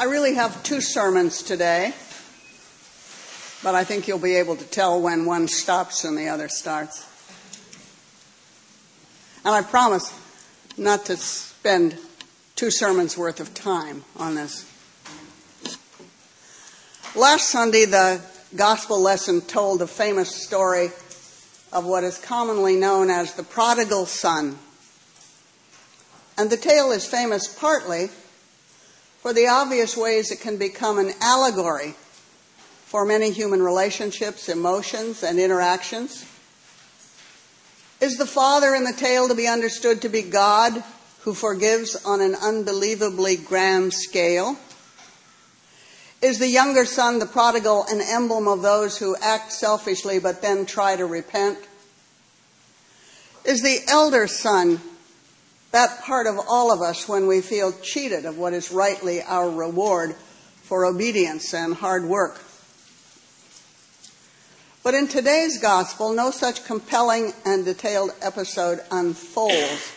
I really have two sermons today, but I think you'll be able to tell when one stops and the other starts. And I promise not to spend two sermons worth of time on this. Last Sunday, the gospel lesson told the famous story of what is commonly known as the prodigal son. And the tale is famous partly for the obvious ways it can become an allegory for many human relationships, emotions, and interactions. Is the father in the tale to be understood to be God who forgives on an unbelievably grand scale? Is the younger son, the prodigal, an emblem of those who act selfishly but then try to repent? Is the elder son that part of all of us when we feel cheated of what is rightly our reward for obedience and hard work? But in today's gospel, no such compelling and detailed episode unfolds.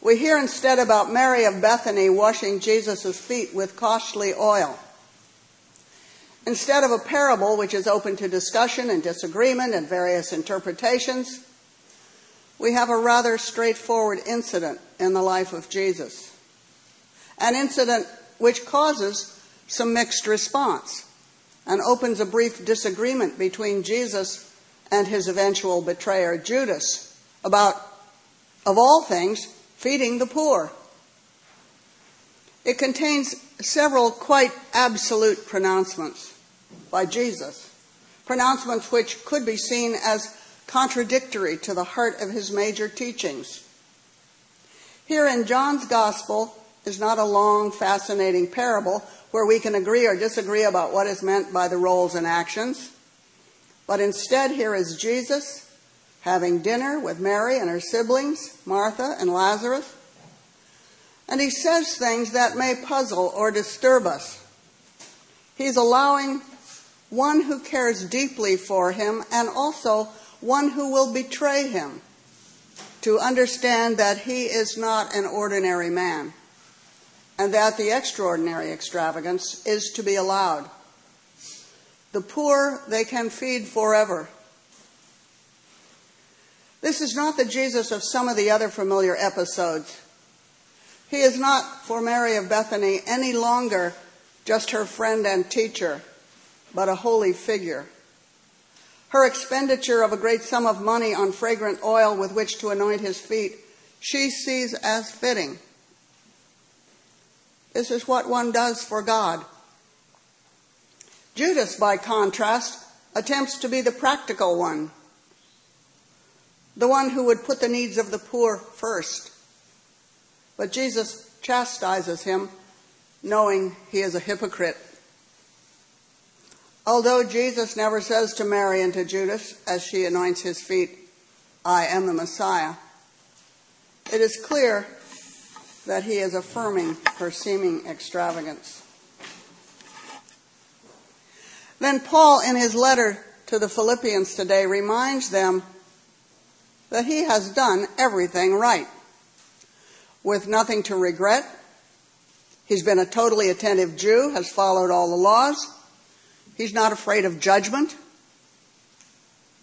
We hear instead about Mary of Bethany washing Jesus' feet with costly oil. Instead of a parable which is open to discussion and disagreement and various interpretations, we have a rather straightforward incident in the life of Jesus. An incident which causes some mixed response and opens a brief disagreement between Jesus and his eventual betrayer, Judas, about, of all things, feeding the poor. It contains several quite absolute pronouncements by Jesus, pronouncements which could be seen as contradictory to the heart of his major teachings. Here in John's Gospel is not a long, fascinating parable where we can agree or disagree about what is meant by the roles and actions, but instead here is Jesus having dinner with Mary and her siblings, Martha and Lazarus, and he says things that may puzzle or disturb us. He's allowing one who cares deeply for him, and also one who will betray him, to understand that he is not an ordinary man, and that the extraordinary extravagance is to be allowed. The poor they can feed forever. This is not the Jesus of some of the other familiar episodes. He is not, for Mary of Bethany, any longer just her friend and teacher but a holy figure. Her expenditure of a great sum of money on fragrant oil with which to anoint his feet, she sees as fitting. This is what one does for God. Judas, by contrast, attempts to be the practical one, the one who would put the needs of the poor first. But Jesus chastises him, knowing he is a hypocrite. Although Jesus never says to Mary and to Judas as she anoints his feet, I am the Messiah, it is clear that he is affirming her seeming extravagance. Then Paul, in his letter to the Philippians today, reminds them that he has done everything right with nothing to regret. He's been a totally attentive Jew, has followed all the laws He's not afraid of judgment.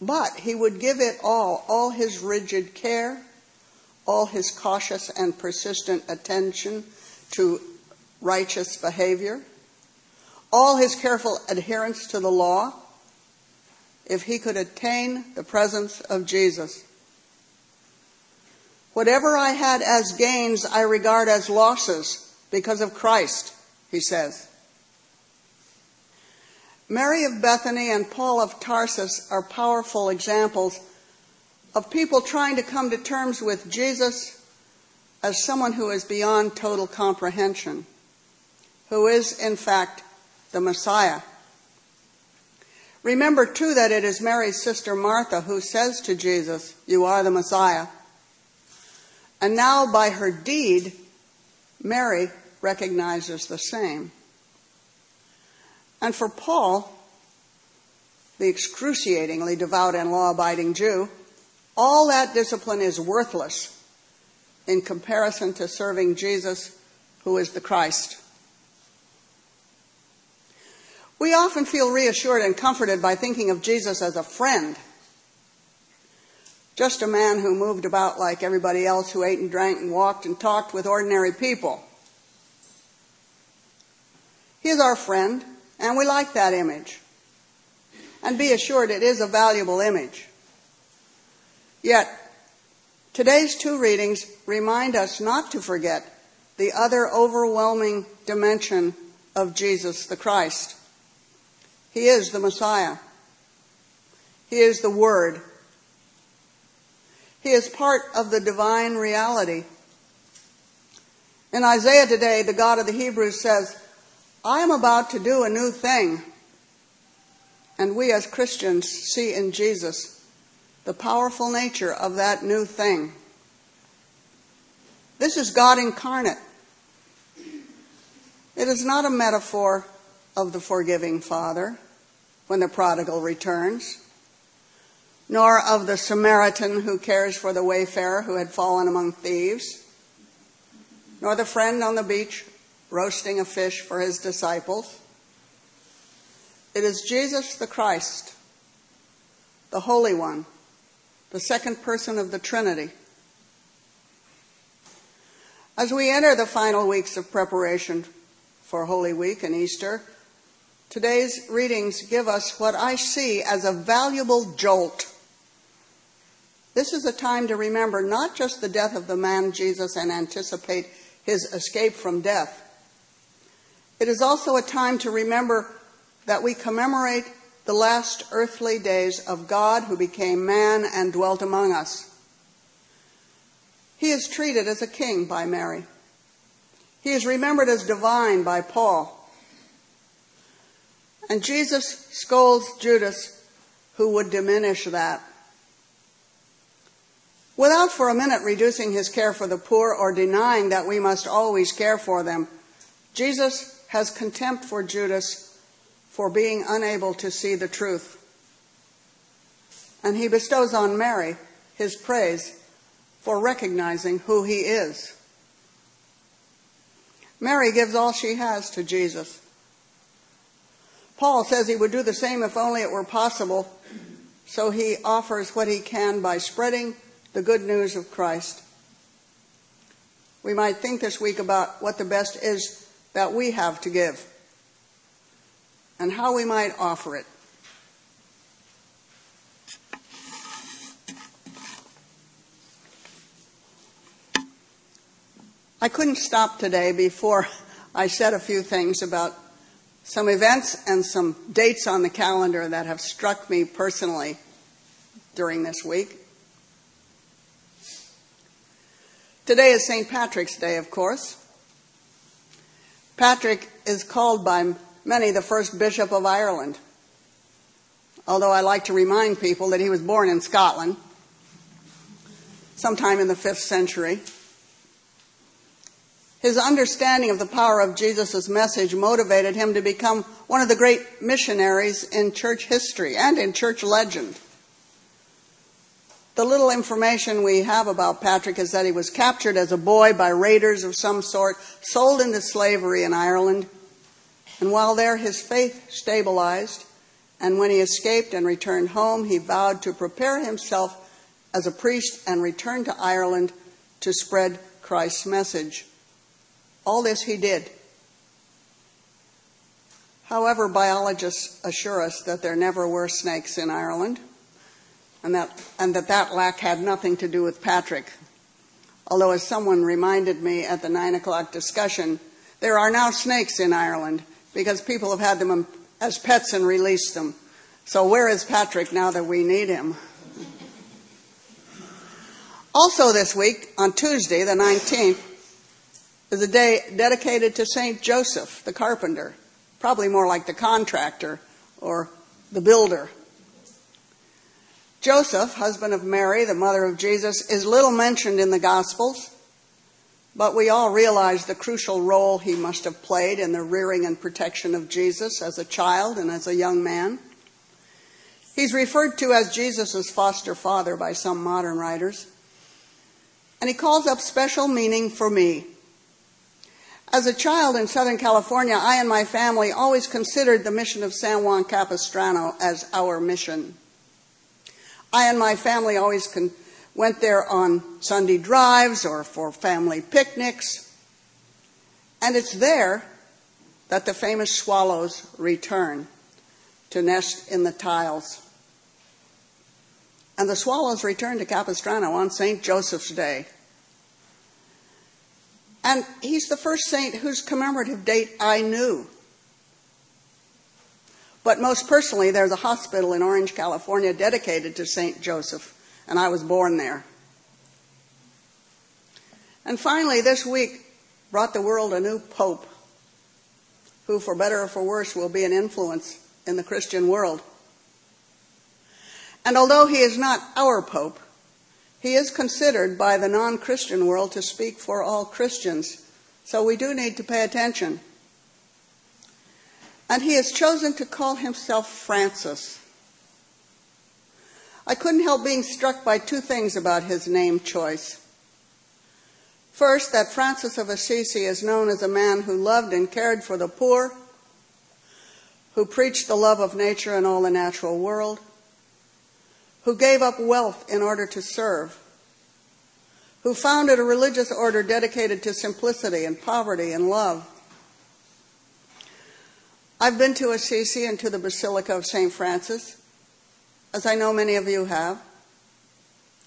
But he would give it all, all his rigid care, all his cautious and persistent attention to righteous behavior, all his careful adherence to the law, if he could attain the presence of Jesus. Whatever I had as gains, I regard as losses because of Christ, he says. Mary of Bethany and Paul of Tarsus are powerful examples of people trying to come to terms with Jesus as someone who is beyond total comprehension, who is, in fact, the Messiah. Remember, too, that it is Mary's sister Martha who says to Jesus, You are the Messiah. And now, by her deed, Mary recognizes the same. And for Paul, the excruciatingly devout and law abiding Jew, all that discipline is worthless in comparison to serving Jesus, who is the Christ. We often feel reassured and comforted by thinking of Jesus as a friend. Just a man who moved about like everybody else, who ate and drank and walked and talked with ordinary people. He is our friend, and we like that image. And be assured it is a valuable image. Yet, today's two readings remind us not to forget the other overwhelming dimension of Jesus the Christ. He is the Messiah. He is the Word. He is part of the divine reality. In Isaiah today, the God of the Hebrews says, I am about to do a new thing. And we as Christians see in Jesus the powerful nature of that new thing. This is God incarnate. It is not a metaphor of the forgiving Father when the prodigal returns, nor of the Samaritan who cares for the wayfarer who had fallen among thieves, nor the friend on the beach roasting a fish for his disciples. It is Jesus the Christ, the Holy One, the second person of the Trinity. As we enter the final weeks of preparation for Holy Week and Easter, today's readings give us what I see as a valuable jolt. This is a time to remember not just the death of the man Jesus and anticipate his escape from death. It is also a time to remember that we commemorate the last earthly days of God who became man and dwelt among us. He is treated as a king by Mary. He is remembered as divine by Paul. And Jesus scolds Judas, who would diminish that. Without for a minute reducing his care for the poor or denying that we must always care for them, Jesus has contempt for Judas for being unable to see the truth. And he bestows on Mary his praise for recognizing who he is. Mary gives all she has to Jesus. Paul says he would do the same if only it were possible, so he offers what he can by spreading the good news of Christ. We might think this week about what the best is that we have to give and how we might offer it. I couldn't stop today before I said a few things about some events and some dates on the calendar that have struck me personally during this week. Today is St. Patrick's Day, of course. Patrick is called by many the first bishop of Ireland, although I like to remind people that he was born in Scotland sometime in the 5th century. His understanding of the power of Jesus' message motivated him to become one of the great missionaries in church history and in church legend. The little information we have about Patrick is that he was captured as a boy by raiders of some sort, sold into slavery in Ireland, and while there his faith stabilized, and when he escaped and returned home, he vowed to prepare himself as a priest and return to Ireland to spread Christ's message. All this he did. However, biologists assure us that there never were snakes in Ireland and that, and that that lack had nothing to do with Patrick. Although, as someone reminded me at the nine o'clock discussion, there are now snakes in Ireland because people have had them um, as pets and released them. So, where is Patrick now that we need him? Also, this week, on Tuesday, the 19th, is a day dedicated to St. Joseph, the carpenter, probably more like the contractor or the builder. Joseph, husband of Mary, the mother of Jesus, is little mentioned in the Gospels, but we all realize the crucial role he must have played in the rearing and protection of Jesus as a child and as a young man. He's referred to as Jesus' foster father by some modern writers, and he calls up special meaning for me As a child in Southern California, I and my family always considered the mission of San Juan Capistrano as our mission. I and my family always con- went there on Sunday drives or for family picnics. And it's there that the famous swallows return to nest in the tiles. And the swallows return to Capistrano on St. Joseph's Day. And he's the first saint whose commemorative date I knew. But most personally, there's a hospital in Orange, California dedicated to St. Joseph, and I was born there. And finally, this week brought the world a new pope who, for better or for worse, will be an influence in the Christian world. And although he is not our pope, he is considered by the non Christian world to speak for all Christians, so we do need to pay attention. And he has chosen to call himself Francis. I couldn't help being struck by two things about his name choice. First, that Francis of Assisi is known as a man who loved and cared for the poor, who preached the love of nature and all the natural world, who gave up wealth in order to serve, who founded a religious order dedicated to simplicity and poverty and love. I've been to Assisi and to the Basilica of St. Francis, as I know many of you have.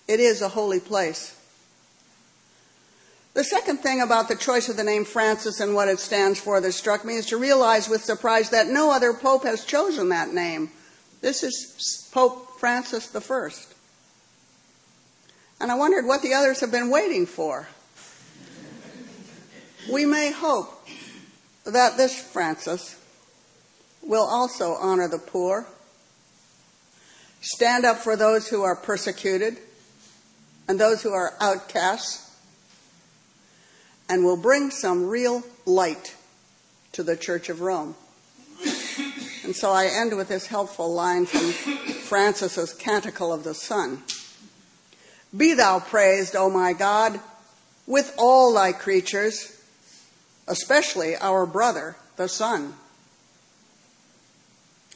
It is a holy place. The second thing about the choice of the name Francis and what it stands for that struck me is to realize with surprise that no other pope has chosen that name. This is Pope Francis I. And I wondered what the others have been waiting for. We may hope that this Francis will also honor the poor, stand up for those who are persecuted and those who are outcasts, and will bring some real light to the Church of Rome. And so I end with this helpful line from Francis's Canticle of the Sun. Be thou praised, O my God, with all thy creatures, especially our brother, the sun.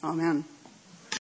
Amen.